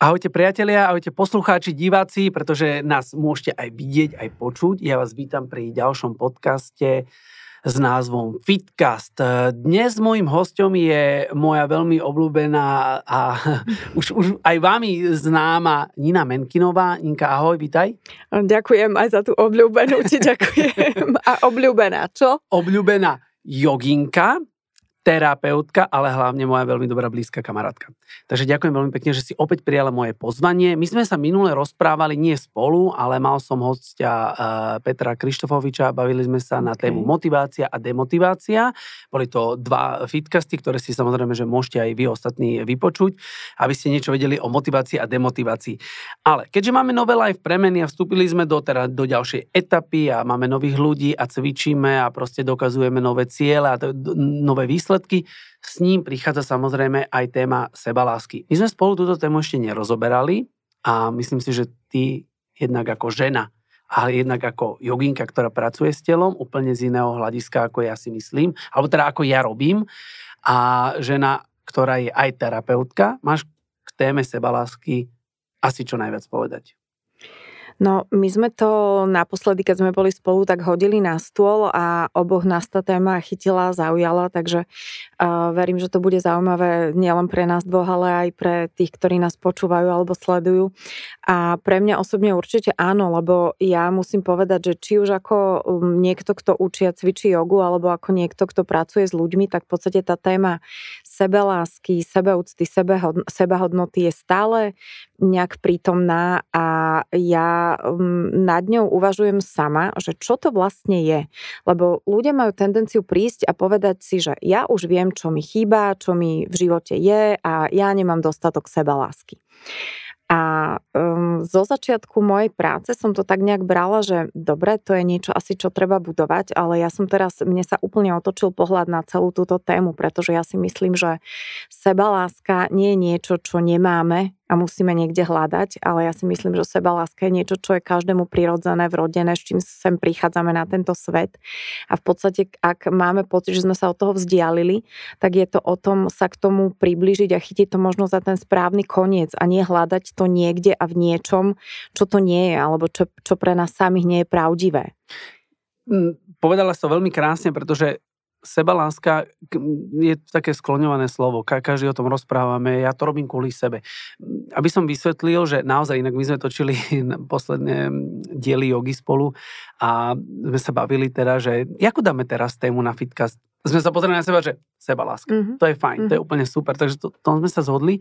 Ahojte priatelia, ahojte poslucháči, diváci, pretože nás môžete aj vidieť, aj počuť. Ja vás vítam pri ďalšom podcaste s názvom Fitcast. Dnes môjim hostom je moja veľmi obľúbená a už, už aj vami známa Nina Menkinová. Ninka, ahoj, vítaj. Ďakujem aj za tú obľúbenú, ti ďakujem. A obľúbená, čo? Obľúbená joginka, terapeutka, ale hlavne moja veľmi dobrá blízka kamarátka. Takže ďakujem veľmi pekne, že si opäť prijala moje pozvanie. My sme sa minule rozprávali nie spolu, ale mal som hostia uh, Petra Krištofoviča, bavili sme sa okay. na tému motivácia a demotivácia. Boli to dva fitcasty, ktoré si samozrejme, že môžete aj vy ostatní vypočuť, aby ste niečo vedeli o motivácii a demotivácii. Ale keďže máme nové live premeny a vstúpili sme do, teda, do ďalšej etapy a máme nových ľudí a cvičíme a proste dokazujeme nové ciele a to, nové výsledky, výsledky. S ním prichádza samozrejme aj téma sebalásky. My sme spolu túto tému ešte nerozoberali a myslím si, že ty jednak ako žena ale jednak ako joginka, ktorá pracuje s telom, úplne z iného hľadiska, ako ja si myslím, alebo teda ako ja robím. A žena, ktorá je aj terapeutka, máš k téme sebalásky asi čo najviac povedať. No, my sme to naposledy, keď sme boli spolu, tak hodili na stôl a oboch nás tá téma chytila, zaujala, takže uh, verím, že to bude zaujímavé nielen pre nás dvoch, ale aj pre tých, ktorí nás počúvajú alebo sledujú. A pre mňa osobne určite áno, lebo ja musím povedať, že či už ako um, niekto, kto učia cvičí jogu, alebo ako niekto, kto pracuje s ľuďmi, tak v podstate tá téma sebelásky, sebeúcty, sebahodnoty je stále nejak prítomná a ja Mm, nad ňou uvažujem sama, že čo to vlastne je. Lebo ľudia majú tendenciu prísť a povedať si, že ja už viem, čo mi chýba, čo mi v živote je a ja nemám dostatok sebalásky. A um, zo začiatku mojej práce som to tak nejak brala, že dobre, to je niečo asi, čo treba budovať, ale ja som teraz, mne sa úplne otočil pohľad na celú túto tému, pretože ja si myslím, že sebaláska nie je niečo, čo nemáme a musíme niekde hľadať, ale ja si myslím, že sebaláska je niečo, čo je každému prirodzené, vrodené, s čím sem prichádzame na tento svet. A v podstate, ak máme pocit, že sme sa od toho vzdialili, tak je to o tom sa k tomu priblížiť a chytiť to možno za ten správny koniec a nie hľadať to niekde a v niečom, čo to nie je, alebo čo, čo pre nás samých nie je pravdivé. Mm, povedala to veľmi krásne, pretože sebaláska je také skloňované slovo, každý o tom rozprávame, ja to robím kvôli sebe. Aby som vysvetlil, že naozaj, inak my sme točili posledné diely jogy spolu a sme sa bavili teda, že ako dáme teraz tému na Fitcast? Sme sa pozreli na seba, že sebaláska, mm-hmm. to je fajn, mm-hmm. to je mhm. úplne super, takže to, to sme sa zhodli.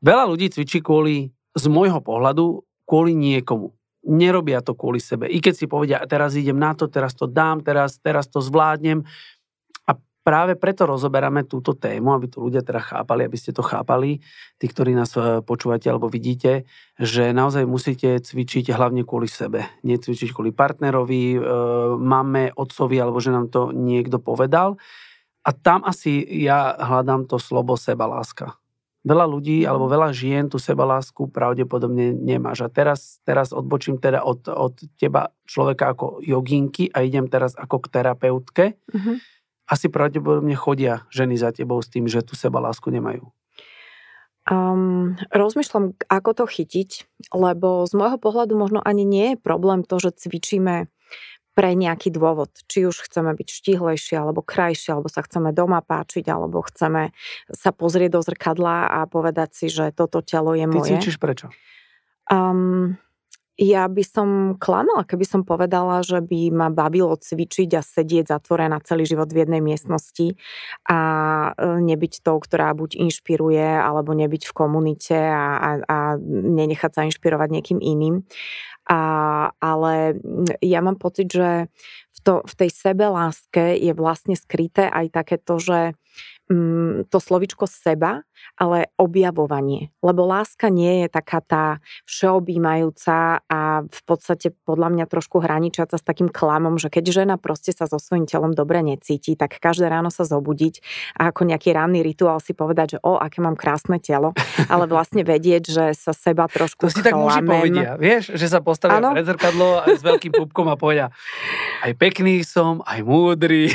Veľa ľudí cvičí kvôli, z môjho pohľadu, kvôli niekomu nerobia to kvôli sebe. I keď si povedia, teraz idem na to, teraz to dám, teraz, teraz to zvládnem, práve preto rozoberáme túto tému, aby to ľudia teda chápali, aby ste to chápali, tí, ktorí nás e, počúvate alebo vidíte, že naozaj musíte cvičiť hlavne kvôli sebe. Nie kvôli partnerovi, e, mame, otcovi, alebo že nám to niekto povedal. A tam asi ja hľadám to slovo sebaláska. Veľa ľudí alebo veľa žien tú sebalásku pravdepodobne nemáš. A teraz, teraz odbočím teda od, od teba človeka ako joginky a idem teraz ako k terapeutke. Mm-hmm asi pravdepodobne chodia ženy za tebou s tým, že tú sebalásku nemajú. Um, rozmýšľam, ako to chytiť, lebo z môjho pohľadu možno ani nie je problém to, že cvičíme pre nejaký dôvod. Či už chceme byť štihlejšie, alebo krajšie, alebo sa chceme doma páčiť, alebo chceme sa pozrieť do zrkadla a povedať si, že toto telo je moje. Ty cvičíš prečo? Um, ja by som klamala, keby som povedala, že by ma bavilo cvičiť a sedieť zatvorená celý život v jednej miestnosti a e, nebyť tou, ktorá buď inšpiruje, alebo nebyť v komunite a, a, a nenechať sa inšpirovať niekým iným. A, ale ja mám pocit, že v, to, v tej sebeláske je vlastne skryté aj takéto, že mm, to slovičko seba, ale objavovanie. Lebo láska nie je taká tá všeobjímajúca a v podstate podľa mňa trošku hraničiaca s takým klamom, že keď žena proste sa so svojím telom dobre necíti, tak každé ráno sa zobudiť a ako nejaký ranný rituál si povedať, že o, aké mám krásne telo, ale vlastne vedieť, že sa seba trošku To si tak muži povedia, vieš, že sa postavia ano? pred zrkadlo s veľkým pupkom a povedia, aj pekný som, aj múdry.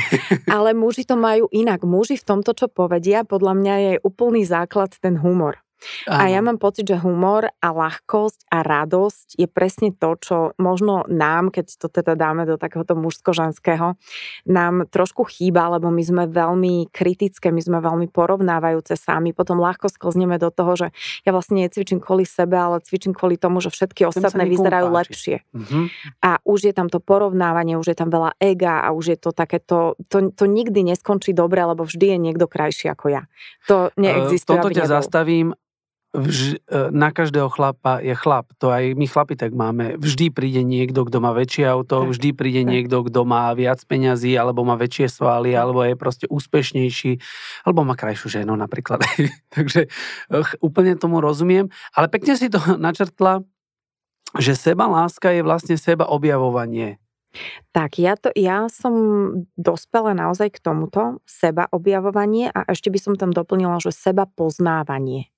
ale muži to majú inak. Muži v tomto, čo povedia, podľa mňa je úplný základ ten humor. A ja mám pocit, že humor a ľahkosť a radosť je presne to, čo možno nám, keď to teda dáme do takéhoto mužsko-ženského, nám trošku chýba, lebo my sme veľmi kritické, my sme veľmi porovnávajúce sami. Potom ľahko sklzneme do toho, že ja vlastne necvičím kvôli sebe, ale cvičím kvôli tomu, že všetky ostatné vyzerajú páči. lepšie. Mm-hmm. A už je tam to porovnávanie, už je tam veľa ega a už je to takéto, to, to nikdy neskončí dobre, lebo vždy je niekto krajší ako ja. To neexistuje. Uh, toto ťa nebol. zastavím vž, e, na každého chlapa je chlap. To aj my chlapi tak máme. Vždy príde niekto, kto má väčšie auto, vždy príde niekto, kto má viac peňazí, alebo má väčšie svaly, alebo je proste úspešnejší, alebo má krajšiu ženu napríklad. Takže úplne tomu rozumiem. Ale pekne si to načrtla, že seba láska je vlastne seba objavovanie. Tak, ja, to, ja som dospela naozaj k tomuto, seba objavovanie a ešte by som tam doplnila, že seba poznávanie.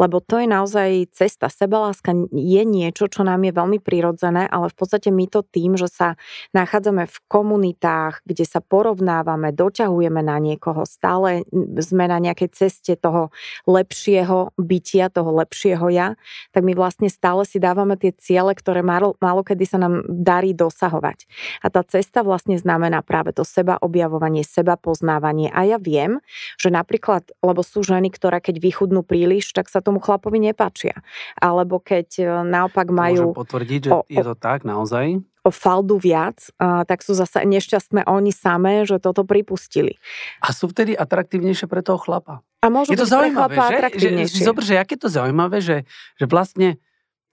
Lebo to je naozaj cesta. Sebaláska je niečo, čo nám je veľmi prirodzené, ale v podstate my to tým, že sa nachádzame v komunitách, kde sa porovnávame, doťahujeme na niekoho, stále sme na nejakej ceste toho lepšieho bytia, toho lepšieho ja, tak my vlastne stále si dávame tie ciele, ktoré málo, kedy sa nám darí dosahovať. A tá cesta vlastne znamená práve to seba objavovanie, seba poznávanie. A ja viem, že napríklad, lebo sú ženy, ktoré keď vychudnú príliš, príliš, tak sa tomu chlapovi nepáčia. Alebo keď e, naopak majú... Môžem potvrdiť, že o, je to tak naozaj? o faldu viac, a, tak sú zase nešťastné oni samé, že toto pripustili. A sú vtedy atraktívnejšie pre toho chlapa. A môžu je to zaujímavé, že? že, že zober, že aké to zaujímavé, že, že vlastne,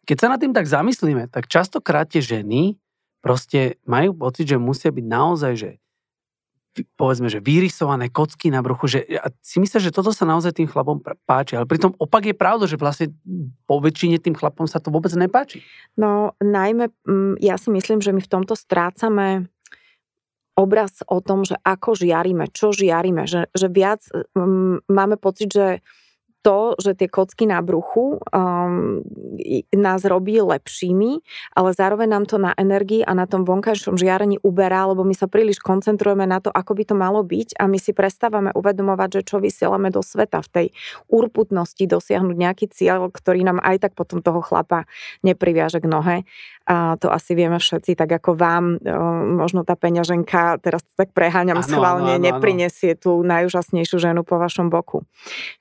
keď sa nad tým tak zamyslíme, tak častokrát tie ženy proste majú pocit, že musia byť naozaj, že povedzme, že vyrysované kocky na bruchu, že ja si myslím, že toto sa naozaj tým chlapom páči, ale pritom opak je pravda, že vlastne po väčšine tým chlapom sa to vôbec nepáči. No najmä mm, ja si myslím, že my v tomto strácame obraz o tom, že ako žiarime, čo žiarime, že, že viac um, máme pocit, že to, že tie kocky na bruchu um, nás robí lepšími, ale zároveň nám to na energii a na tom vonkajšom žiarení uberá, lebo my sa príliš koncentrujeme na to, ako by to malo byť a my si prestávame uvedomovať, že čo vysielame do sveta v tej urputnosti dosiahnuť nejaký cieľ, ktorý nám aj tak potom toho chlapa nepriviaže k nohe. A to asi vieme všetci, tak ako vám možno tá peňaženka, teraz to tak preháňam ano, schválne, ano, ano, neprinesie tú najúžasnejšiu ženu po vašom boku.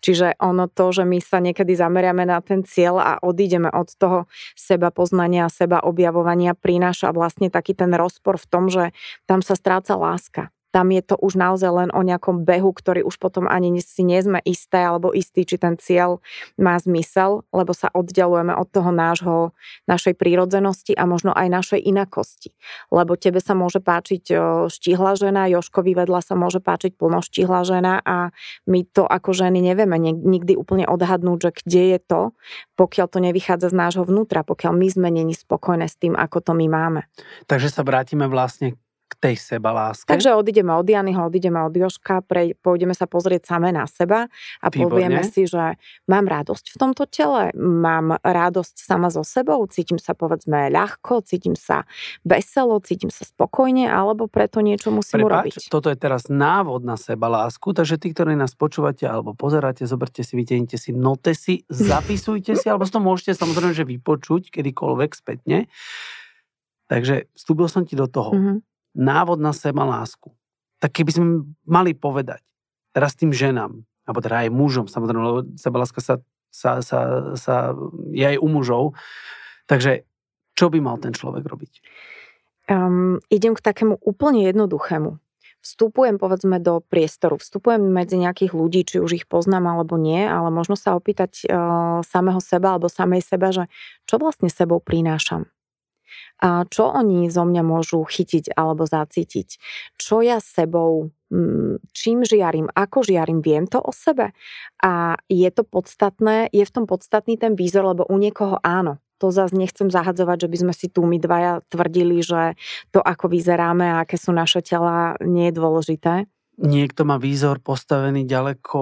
Čiže ono to, že my sa niekedy zameriame na ten cieľ a odídeme od toho seba poznania, seba objavovania, prináša vlastne taký ten rozpor v tom, že tam sa stráca láska tam je to už naozaj len o nejakom behu, ktorý už potom ani si nie sme isté alebo istý, či ten cieľ má zmysel, lebo sa oddelujeme od toho nášho, našej prírodzenosti a možno aj našej inakosti. Lebo tebe sa môže páčiť štihla žena, Joškovi vedľa sa môže páčiť plnoštihla žena a my to ako ženy nevieme nikdy úplne odhadnúť, že kde je to, pokiaľ to nevychádza z nášho vnútra, pokiaľ my sme není spokojné s tým, ako to my máme. Takže sa vrátime vlastne k tej seba láske. Takže odídeme od Janyho, odídeme od Joška, pre, pôjdeme sa pozrieť same na seba a Výborné. povieme si, že mám radosť v tomto tele, mám radosť sama so sebou, cítim sa povedzme ľahko, cítim sa veselo, cítim sa spokojne, alebo preto niečo musím Prepáč, urobiť. toto je teraz návod na seba lásku, takže tí, ktorí nás počúvate alebo pozeráte, zoberte si, vytiahnite si notesy, zapisujte si, alebo to môžete samozrejme že vypočuť kedykoľvek spätne. Takže vstúpil som ti do toho. Mm-hmm návod na seba lásku. Tak keby sme mali povedať teraz tým ženám, alebo teda aj mužom, samozrejme, lebo sebaláska sa, sa, sa, sa je aj u mužov. Takže čo by mal ten človek robiť? Um, idem k takému úplne jednoduchému. Vstupujem povedzme do priestoru, vstupujem medzi nejakých ľudí, či už ich poznám alebo nie, ale možno sa opýtať uh, samého seba alebo samej seba, že čo vlastne sebou prinášam čo oni zo mňa môžu chytiť alebo zacítiť. Čo ja sebou, mm, čím žiarím, ako žiarím, viem to o sebe. A je to podstatné, je v tom podstatný ten výzor, lebo u niekoho áno. To zase nechcem zahadzovať, že by sme si tu my dvaja tvrdili, že to, ako vyzeráme a aké sú naše tela, nie je dôležité niekto má výzor postavený ďaleko,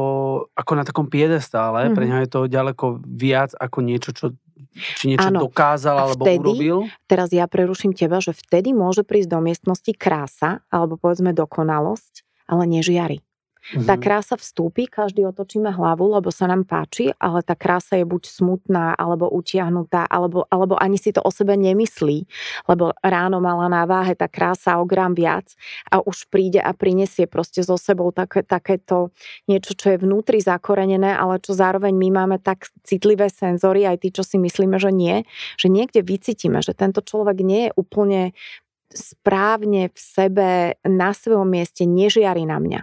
ako na takom piedestále, mm-hmm. pre mhm. neho je to ďaleko viac ako niečo, čo či niečo ano. dokázal alebo vtedy, urobil? Teraz ja preruším teba, že vtedy môže prísť do miestnosti krása alebo povedzme dokonalosť, ale nežiari. Mm-hmm. Tá mhm. krása vstúpi, každý otočíme hlavu, lebo sa nám páči, ale tá krása je buď smutná, alebo utiahnutá, alebo, alebo ani si to o sebe nemyslí, lebo ráno mala na váhe tá krása o gram viac a už príde a prinesie proste so sebou také, takéto niečo, čo je vnútri zakorenené, ale čo zároveň my máme tak citlivé senzory, aj tí, čo si myslíme, že nie, že niekde vycítime, že tento človek nie je úplne správne v sebe na svojom mieste nežiari na mňa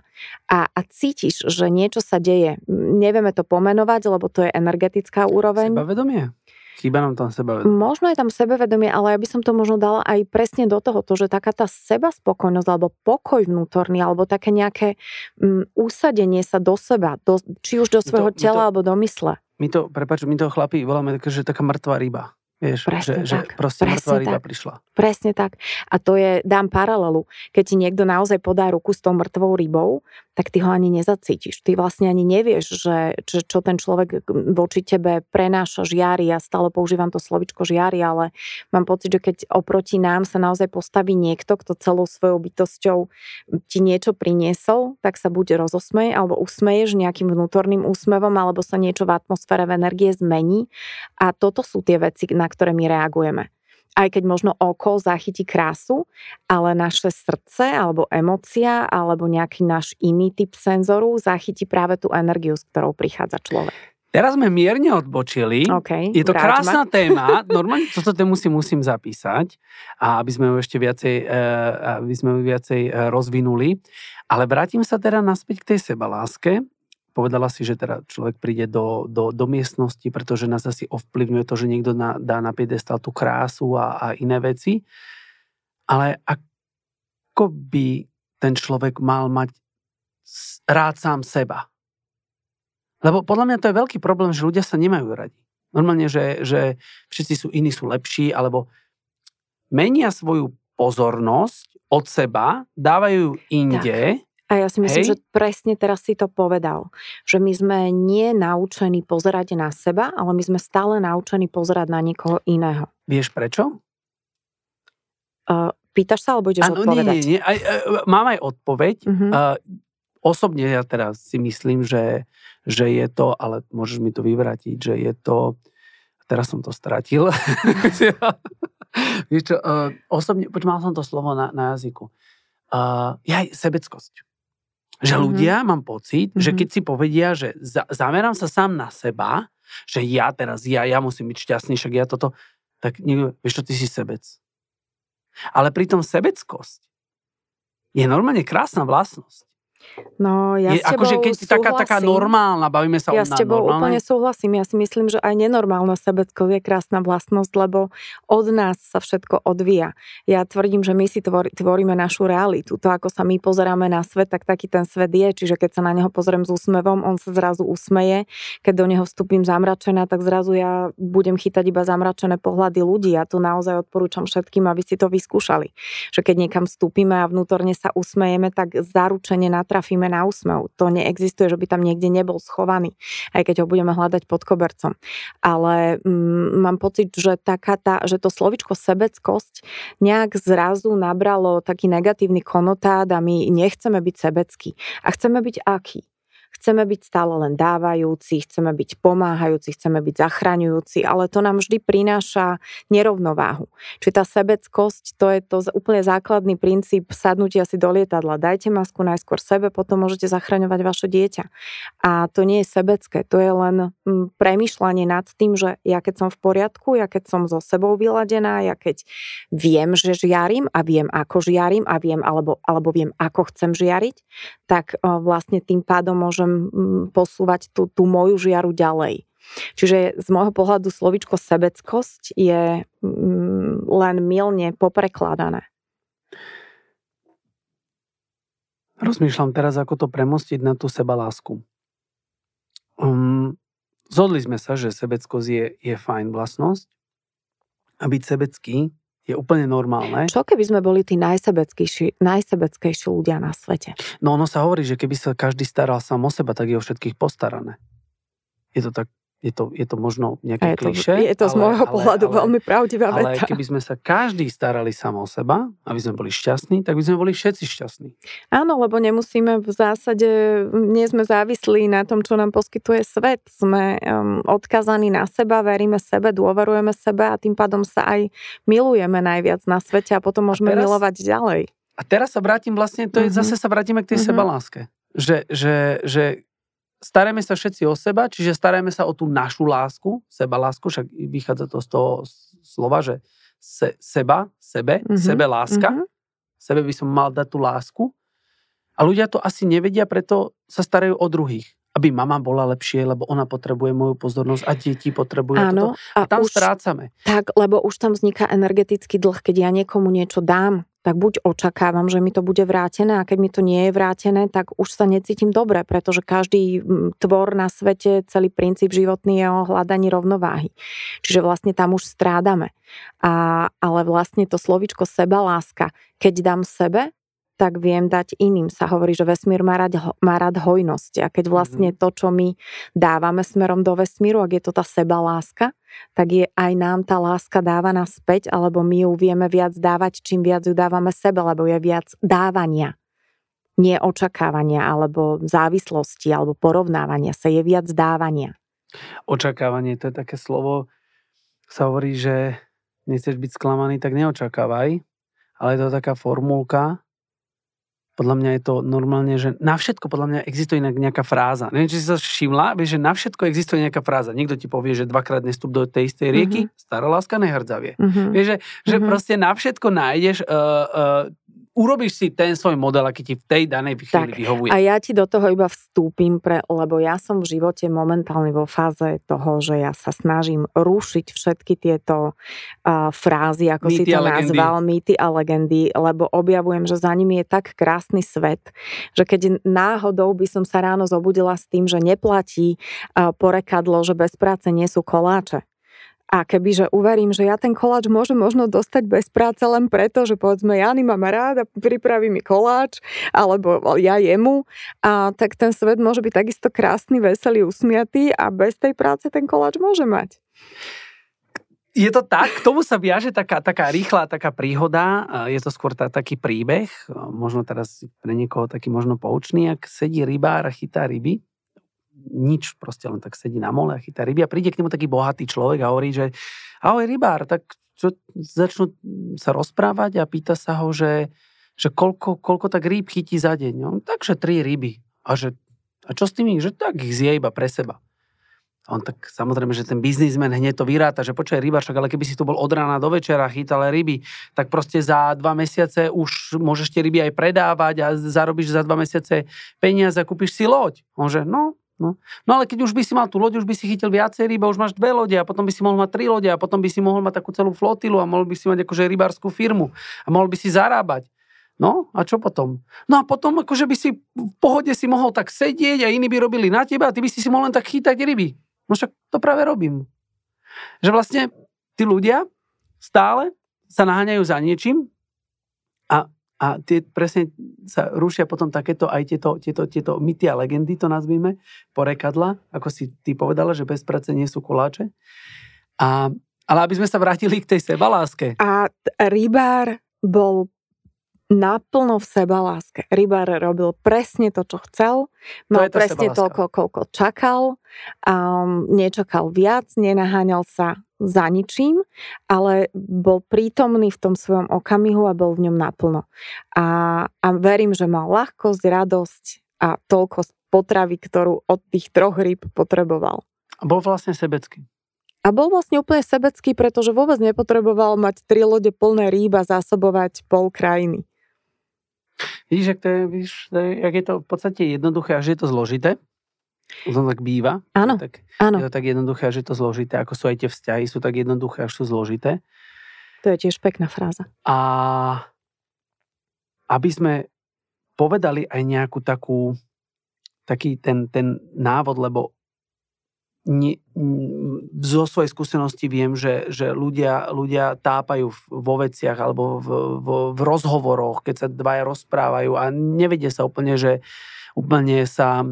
a, a cítiš, že niečo sa deje. Nevieme to pomenovať, lebo to je energetická úroveň. Sebavedomie? Chýba nám tam sebavedomie. Možno je tam sebavedomie, ale ja by som to možno dala aj presne do toho, to, že taká tá seba spokojnosť alebo pokoj vnútorný, alebo také nejaké um, usadenie sa do seba, do, či už do svojho to, tela to, alebo do mysle. My to, prepáč, my to chlapí voláme, že taká mŕtva ryba. Vieš, presne že, tak. že proste presne ryba tak. prišla. Presne tak. A to je, dám paralelu. Keď ti niekto naozaj podá ruku s tou mŕtvou rybou, tak ty ho ani nezacítiš. Ty vlastne ani nevieš, že, že čo ten človek voči tebe prenáša žiari. Ja stále používam to slovičko žiari, ale mám pocit, že keď oproti nám sa naozaj postaví niekto, kto celou svojou bytosťou ti niečo priniesol, tak sa buď rozosmeje, alebo usmeješ nejakým vnútorným úsmevom, alebo sa niečo v atmosfére v energie zmení. A toto sú tie veci, na ktoré my reagujeme aj keď možno oko zachytí krásu, ale naše srdce alebo emocia alebo nejaký náš iný typ senzoru zachytí práve tú energiu, s ktorou prichádza človek. Teraz sme mierne odbočili. Okay, je to krásna ma. téma. Normálne toto tému si musím zapísať, a aby sme ju ešte viacej, e, aby sme ju viacej e, rozvinuli. Ale vrátim sa teda naspäť k tej sebaláske povedala si, že teda človek príde do, do, do miestnosti, pretože nás asi ovplyvňuje to, že niekto na, dá na piedestal tú krásu a, a iné veci. Ale ako by ten človek mal mať rád sám seba? Lebo podľa mňa to je veľký problém, že ľudia sa nemajú radi. Normálne, že, že všetci sú iní, sú lepší, alebo menia svoju pozornosť od seba, dávajú inde tak. A ja si myslím, Hej. že presne teraz si to povedal. Že my sme nie naučení pozerať na seba, ale my sme stále naučení pozerať na niekoho iného. Vieš prečo? Uh, pýtaš sa, alebo ideš ano, odpovedať? Nie, nie, nie. Aj, uh, mám aj odpoveď. Uh-huh. Uh, osobne ja teraz si myslím, že, že je to, ale môžeš mi to vyvrátiť, že je to, teraz som to stratil. Vieš čo, uh, osobne, poď mal som to slovo na, na jazyku. Uh, ja aj sebeckosť. Že mm-hmm. ľudia, mám pocit, mm-hmm. že keď si povedia, že za, zamerám sa sám na seba, že ja teraz, ja, ja musím byť šťastný, však ja toto, tak niekto, vieš čo, ty si sebec. Ale pritom sebeckosť je normálne krásna vlastnosť. No, ja je, s akože keď si taká, taká normálna, bavíme sa ja o Ja s tebou normálne. úplne súhlasím. Ja si myslím, že aj nenormálna sebeckosť je krásna vlastnosť, lebo od nás sa všetko odvíja. Ja tvrdím, že my si tvor, tvoríme našu realitu. To, ako sa my pozeráme na svet, tak taký ten svet je. Čiže keď sa na neho pozriem s úsmevom, on sa zrazu usmeje. Keď do neho vstúpim zamračená, tak zrazu ja budem chytať iba zamračené pohľady ľudí. Ja tu naozaj odporúčam všetkým, aby si to vyskúšali. Že keď niekam vstúpime a vnútorne sa usmejeme, tak zaručenie na natrafíme na úsmev. To neexistuje, že by tam niekde nebol schovaný, aj keď ho budeme hľadať pod kobercom. Ale mm, mám pocit, že, taká tá, že to slovičko sebeckosť nejak zrazu nabralo taký negatívny konotát a my nechceme byť sebeckí. A chceme byť aký? Chceme byť stále len dávajúci, chceme byť pomáhajúci, chceme byť zachraňujúci, ale to nám vždy prináša nerovnováhu. Čiže tá sebeckosť, to je to úplne základný princíp sadnutia si do lietadla. Dajte masku najskôr sebe, potom môžete zachraňovať vaše dieťa. A to nie je sebecké, to je len mm, premyšľanie nad tým, že ja keď som v poriadku, ja keď som so sebou vyladená, ja keď viem, že žiarím a viem, ako žiarím a viem, alebo, alebo viem, ako chcem žiariť, tak vlastne tým pádom môžem môžem mm, posúvať tú, tú moju žiaru ďalej. Čiže z môjho pohľadu slovičko sebeckosť je mm, len milne poprekladané. Rozmýšľam teraz, ako to premostiť na tú sebalásku. Um, zhodli sme sa, že sebeckosť je, je fajn vlastnosť a byť sebecký je úplne normálne. Čo keby sme boli tí najsebeckejší, najsebeckejší ľudia na svete? No ono sa hovorí, že keby sa každý staral sám o seba, tak je o všetkých postarané. Je to tak, je to, je to možno nejaké je to, kliše. Je to z môjho pohľadu ale, veľmi pravdivá ale veta. Ale keby sme sa každý starali samo o seba, aby sme boli šťastní, tak by sme boli všetci šťastní. Áno, lebo nemusíme v zásade, nie sme závislí na tom, čo nám poskytuje svet. Sme um, odkazaní na seba, veríme sebe, dôverujeme sebe a tým pádom sa aj milujeme najviac na svete a potom môžeme teraz, milovať ďalej. A teraz sa vrátim vlastne, to je, uh-huh. zase sa vrátime k tej uh-huh. sebaláske. Že, že, že starajme sa všetci o seba, čiže starajme sa o tú našu lásku, seba lásku, však vychádza to z toho slova, že se, seba, sebe, mm-hmm. sebe láska. Mm-hmm. Sebe by som mal dať tú lásku. A ľudia to asi nevedia, preto sa starajú o druhých. Aby mama bola lepšie, lebo ona potrebuje moju pozornosť a deti potrebujú Áno, toto. A, a tam už, strácame. Tak, lebo už tam vzniká energetický dlh, keď ja niekomu niečo dám, tak buď očakávam, že mi to bude vrátené a keď mi to nie je vrátené, tak už sa necítim dobre, pretože každý tvor na svete, celý princíp životný je o hľadaní rovnováhy. Čiže vlastne tam už strádame. A, ale vlastne to slovičko seba láska, keď dám sebe, tak viem dať iným. Sa hovorí, že vesmír má rád, má rád hojnosť. A keď vlastne mhm. to, čo my dávame smerom do vesmíru, ak je to tá seba láska, tak je aj nám tá láska dávaná späť, alebo my ju vieme viac dávať, čím viac ju dávame sebe, lebo je viac dávania. Nie očakávania, alebo závislosti, alebo porovnávania sa, je viac dávania. Očakávanie, to je také slovo, sa hovorí, že nechceš byť sklamaný, tak neočakávaj, ale je to taká formulka, podľa mňa je to normálne, že na všetko podľa mňa existuje inak nejaká fráza. Neviem, či si sa všimla, vieš, že na všetko existuje nejaká fráza. Niekto ti povie, že dvakrát nestup do tej istej rieky, mm-hmm. stará láska nehrdzavie. Mm-hmm. Vieš, že, že mm-hmm. proste na všetko nájdeš uh, uh, urobíš si ten svoj model, aký ti v tej danej chvíli tak, vyhovuje. A ja ti do toho iba vstúpim, pre, lebo ja som v živote momentálne vo fáze toho, že ja sa snažím rušiť všetky tieto uh, frázy, ako mýty si to nazval, mýty a legendy, lebo objavujem, že za nimi je tak krásny svet, že keď náhodou by som sa ráno zobudila s tým, že neplatí uh, porekadlo, že bez práce nie sú koláče a kebyže uverím, že ja ten koláč môžem možno dostať bez práce len preto, že povedzme Jany mám rád a pripraví mi koláč, alebo ja jemu, a tak ten svet môže byť takisto krásny, veselý, usmiatý a bez tej práce ten koláč môže mať. Je to tak, k tomu sa viaže taká, taká rýchla, taká príhoda, je to skôr tá, taký príbeh, možno teraz pre niekoho taký možno poučný, ak sedí rybár a chytá ryby, nič, proste len tak sedí na mole a chytá ryby a príde k nemu taký bohatý človek a hovorí, že ahoj rybár, tak čo, začnú sa rozprávať a pýta sa ho, že, že koľko, koľko tak rýb chytí za deň. No, takže tri ryby. A, že, a čo s tými? Že tak ich zje iba pre seba. A on tak samozrejme, že ten biznismen hneď to vyráta, že počkaj rybačak, ale keby si tu bol od rána do večera, chytal ryby, tak proste za dva mesiace už môžeš tie ryby aj predávať a zarobíš za dva mesiace peniaze a kúpiš si loď. On že, no, No. no ale keď už by si mal tú loď, už by si chytil viacej ryb, už máš dve lode a potom by si mohol mať tri lode a potom by si mohol mať takú celú flotilu a mohol by si mať akože rybárskú firmu a mohol by si zarábať. No a čo potom? No a potom akože by si v pohode si mohol tak sedieť a iní by robili na teba a ty by si si mohol len tak chytať ryby. No však to práve robím. Že vlastne tí ľudia stále sa naháňajú za niečím a tie presne sa rušia potom takéto aj tieto, tieto, tieto myty legendy, to nazvime, porekadla, ako si ty povedala, že bez práce nie sú koláče. A, ale aby sme sa vrátili k tej sebaláske. A rybár bol naplno v sebaláske. Rybár robil presne to, čo chcel, mal to presne sebaláska. toľko, koľko čakal, um, nečakal viac, nenaháňal sa za ničím, ale bol prítomný v tom svojom okamihu a bol v ňom naplno. A, a verím, že mal ľahkosť, radosť a toľko potravy, ktorú od tých troch rýb potreboval. A bol vlastne sebecký. A bol vlastne úplne sebecký, pretože vôbec nepotreboval mať tri lode plné rýb a zásobovať pol krajiny. Vidíš, ak to je, vidíš, to je, jak je to v podstate jednoduché že je to zložité, to tak býva. Áno, tak, áno. Je to tak jednoduché, že je to zložité, ako sú aj tie vzťahy, sú tak jednoduché, až sú zložité. To je tiež pekná fráza. A aby sme povedali aj nejakú takú, taký ten, ten návod, lebo nie, zo svojej skúsenosti viem, že, že ľudia, ľudia tápajú vo veciach alebo v, v, v rozhovoroch, keď sa dvaja rozprávajú a nevedie sa úplne, že úplne sa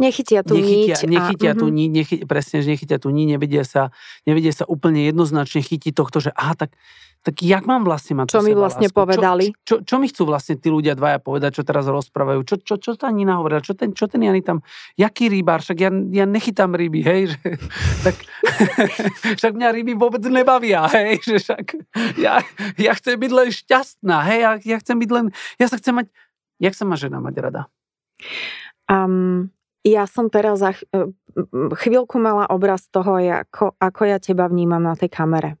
Nechytia tú nechytia, niť. nechytia a, tú niť, nechy, presne, že nechytia tú niť, nevedia sa, nevedia sa úplne jednoznačne chytiť tohto, že aha, tak, tak jak mám vlastne mať Čo mi vlastne sebalásku? povedali? Čo, čo, čo, mi chcú vlastne tí ľudia dvaja povedať, čo teraz rozprávajú? Čo, čo, čo tá Nina hovorila? Čo ten, čo ten Jany tam, jaký rybár? Však ja, ja nechytám ryby, hej? Že, tak, však mňa ryby vôbec nebavia, hej? Že však ja, ja chcem byť len šťastná, hej? Ja, ja chcem byť len, ja sa chcem mať, jak sa má žena mať rada? Um, ja som teraz za ch- chvíľku mala obraz toho, ako, ako ja teba vnímam na tej kamere.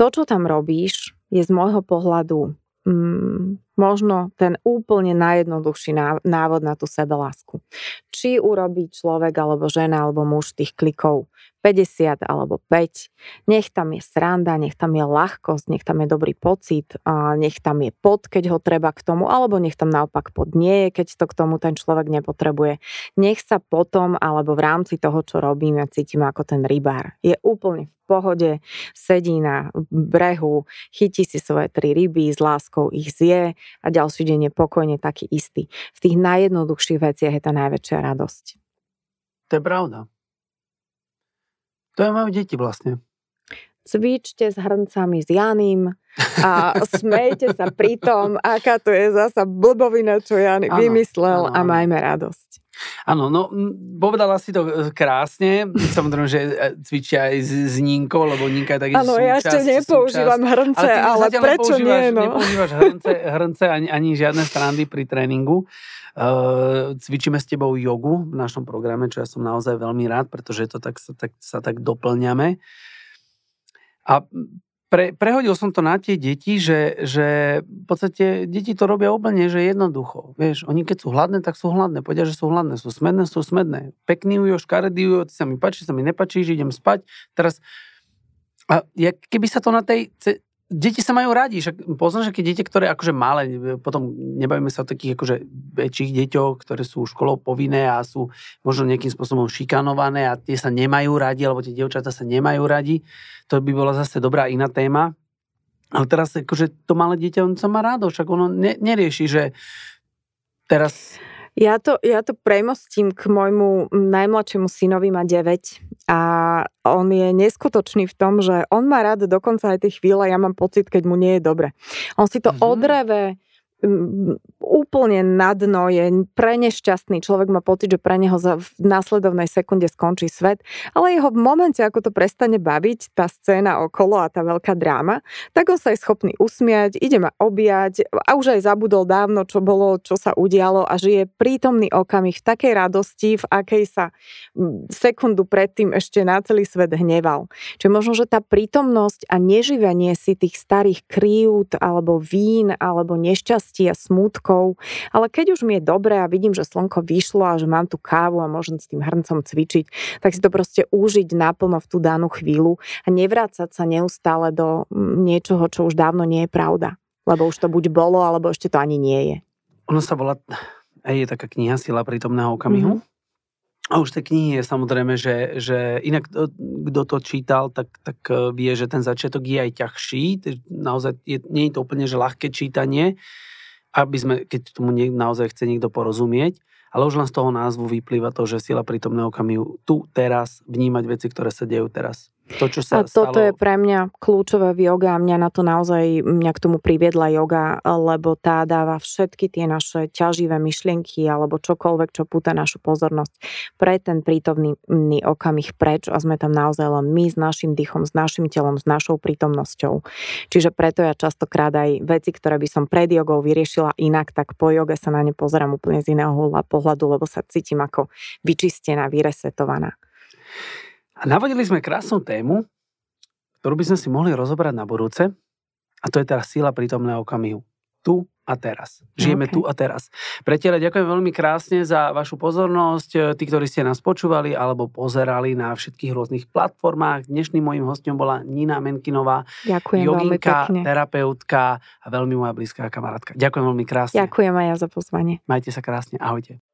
To, čo tam robíš, je z môjho pohľadu mm, možno ten úplne najjednoduchší návod na tú sebelásku. Či urobí človek, alebo žena, alebo muž tých klikov 50 alebo 5. Nech tam je sranda, nech tam je ľahkosť, nech tam je dobrý pocit, a nech tam je pod, keď ho treba k tomu, alebo nech tam naopak pod nie je, keď to k tomu ten človek nepotrebuje. Nech sa potom, alebo v rámci toho, čo robíme, cítime ako ten rybár. Je úplne v pohode, sedí na brehu, chytí si svoje tri ryby, s láskou ich zje a ďalší deň je pokojne taký istý. V tých najjednoduchších veciach je tá najväčšia radosť. To je pravda. To je majú deti vlastne. Cvičte s hrncami s Janým a smejte sa pri tom, aká to je zasa blbovina, čo Jan ano, vymyslel ano, a majme radosť. Áno, no povedala si to e, krásne. Samozrejme, že e, cvičia aj s, s Ninkou, lebo Ninka je taký Áno, ja ešte nepoužívam súčasť, hrnce, ale, ale prečo nie? No? Nepoužívaš hrnce, hrnce ani, ani žiadne strandy pri tréningu. Uh, cvičíme s tebou jogu v našom programe, čo ja som naozaj veľmi rád, pretože to tak, sa, tak, sa tak doplňame. A pre, prehodil som to na tie deti, že, že v podstate deti to robia úplne, že jednoducho. Vieš, oni keď sú hladné, tak sú hladné. Povedia, že sú hladné. Sú smedné, sú smedné. Pekný ujo, škaredý ujo, ty sa mi páči, sa mi nepáči, idem spať. Teraz, a jak, keby sa to na tej deti sa majú radi, však poznám, že keď dieťa, ktoré akože malé, potom nebavíme sa o takých akože väčších deťoch, ktoré sú školou povinné a sú možno nejakým spôsobom šikanované a tie sa nemajú radi, alebo tie dievčatá sa nemajú radi, to by bola zase dobrá iná téma. Ale teraz akože to malé dieťa, on sa má rádo, však ono ne, nerieši, že teraz ja to, ja to premostím k môjmu najmladšiemu synovi, má 9 a on je neskutočný v tom, že on má rád dokonca aj tie chvíle, ja mám pocit, keď mu nie je dobre. On si to mm-hmm. odreve úplne na dno, je pre nešťastný. Človek má pocit, že pre neho v následovnej sekunde skončí svet, ale jeho v momente, ako to prestane baviť, tá scéna okolo a tá veľká dráma, tak on sa je schopný usmiať, ide ma objať a už aj zabudol dávno, čo bolo, čo sa udialo a žije prítomný okamih v takej radosti, v akej sa sekundu predtým ešte na celý svet hneval. Čiže možno, že tá prítomnosť a neživenie si tých starých krívd alebo vín alebo nešťastí bolesti a smutkov, ale keď už mi je dobré a vidím, že slnko vyšlo a že mám tu kávu a môžem s tým hrncom cvičiť, tak si to proste užiť naplno v tú danú chvíľu a nevrácať sa neustále do mm, niečoho, čo už dávno nie je pravda. Lebo už to buď bolo, alebo ešte to ani nie je. Ono sa volá, aj je taká kniha Sila prítomného okamihu. Mm-hmm. A už tej knihy je samozrejme, že, že inak kto to čítal, tak, tak e, vie, že ten začiatok je aj ťažší. Naozaj je, nie je to úplne že ľahké čítanie aby sme, keď tomu nie, naozaj chce niekto porozumieť, ale už len z toho názvu vyplýva to, že sila prítomného okamihu tu, teraz, vnímať veci, ktoré sa dejú teraz. To, čo sa a toto stalo... je pre mňa kľúčové v yoga a mňa na to naozaj, mňa k tomu priviedla yoga, lebo tá dáva všetky tie naše ťaživé myšlienky alebo čokoľvek, čo púta našu pozornosť pre ten prítomný okamih preč a sme tam naozaj len my s našim dýchom, s našim telom, s našou prítomnosťou. Čiže preto ja častokrát aj veci, ktoré by som pred jogou vyriešila inak, tak po joge sa na ne pozerám úplne z iného pohľadu, lebo sa cítim ako vyčistená, vyresetovaná. A navodili sme krásnu tému, ktorú by sme si mohli rozobrať na budúce. A to je teraz síla prítomného okamihu. Tu a teraz. Žijeme okay. tu a teraz. Priatelia, ďakujem veľmi krásne za vašu pozornosť. Tí, ktorí ste nás počúvali alebo pozerali na všetkých rôznych platformách. Dnešným mojim hostom bola Nina Menkinová, ďakujem joginka, terapeutka a veľmi moja blízka kamarátka. Ďakujem veľmi krásne. Ďakujem aj ja za pozvanie. Majte sa krásne. Ahojte.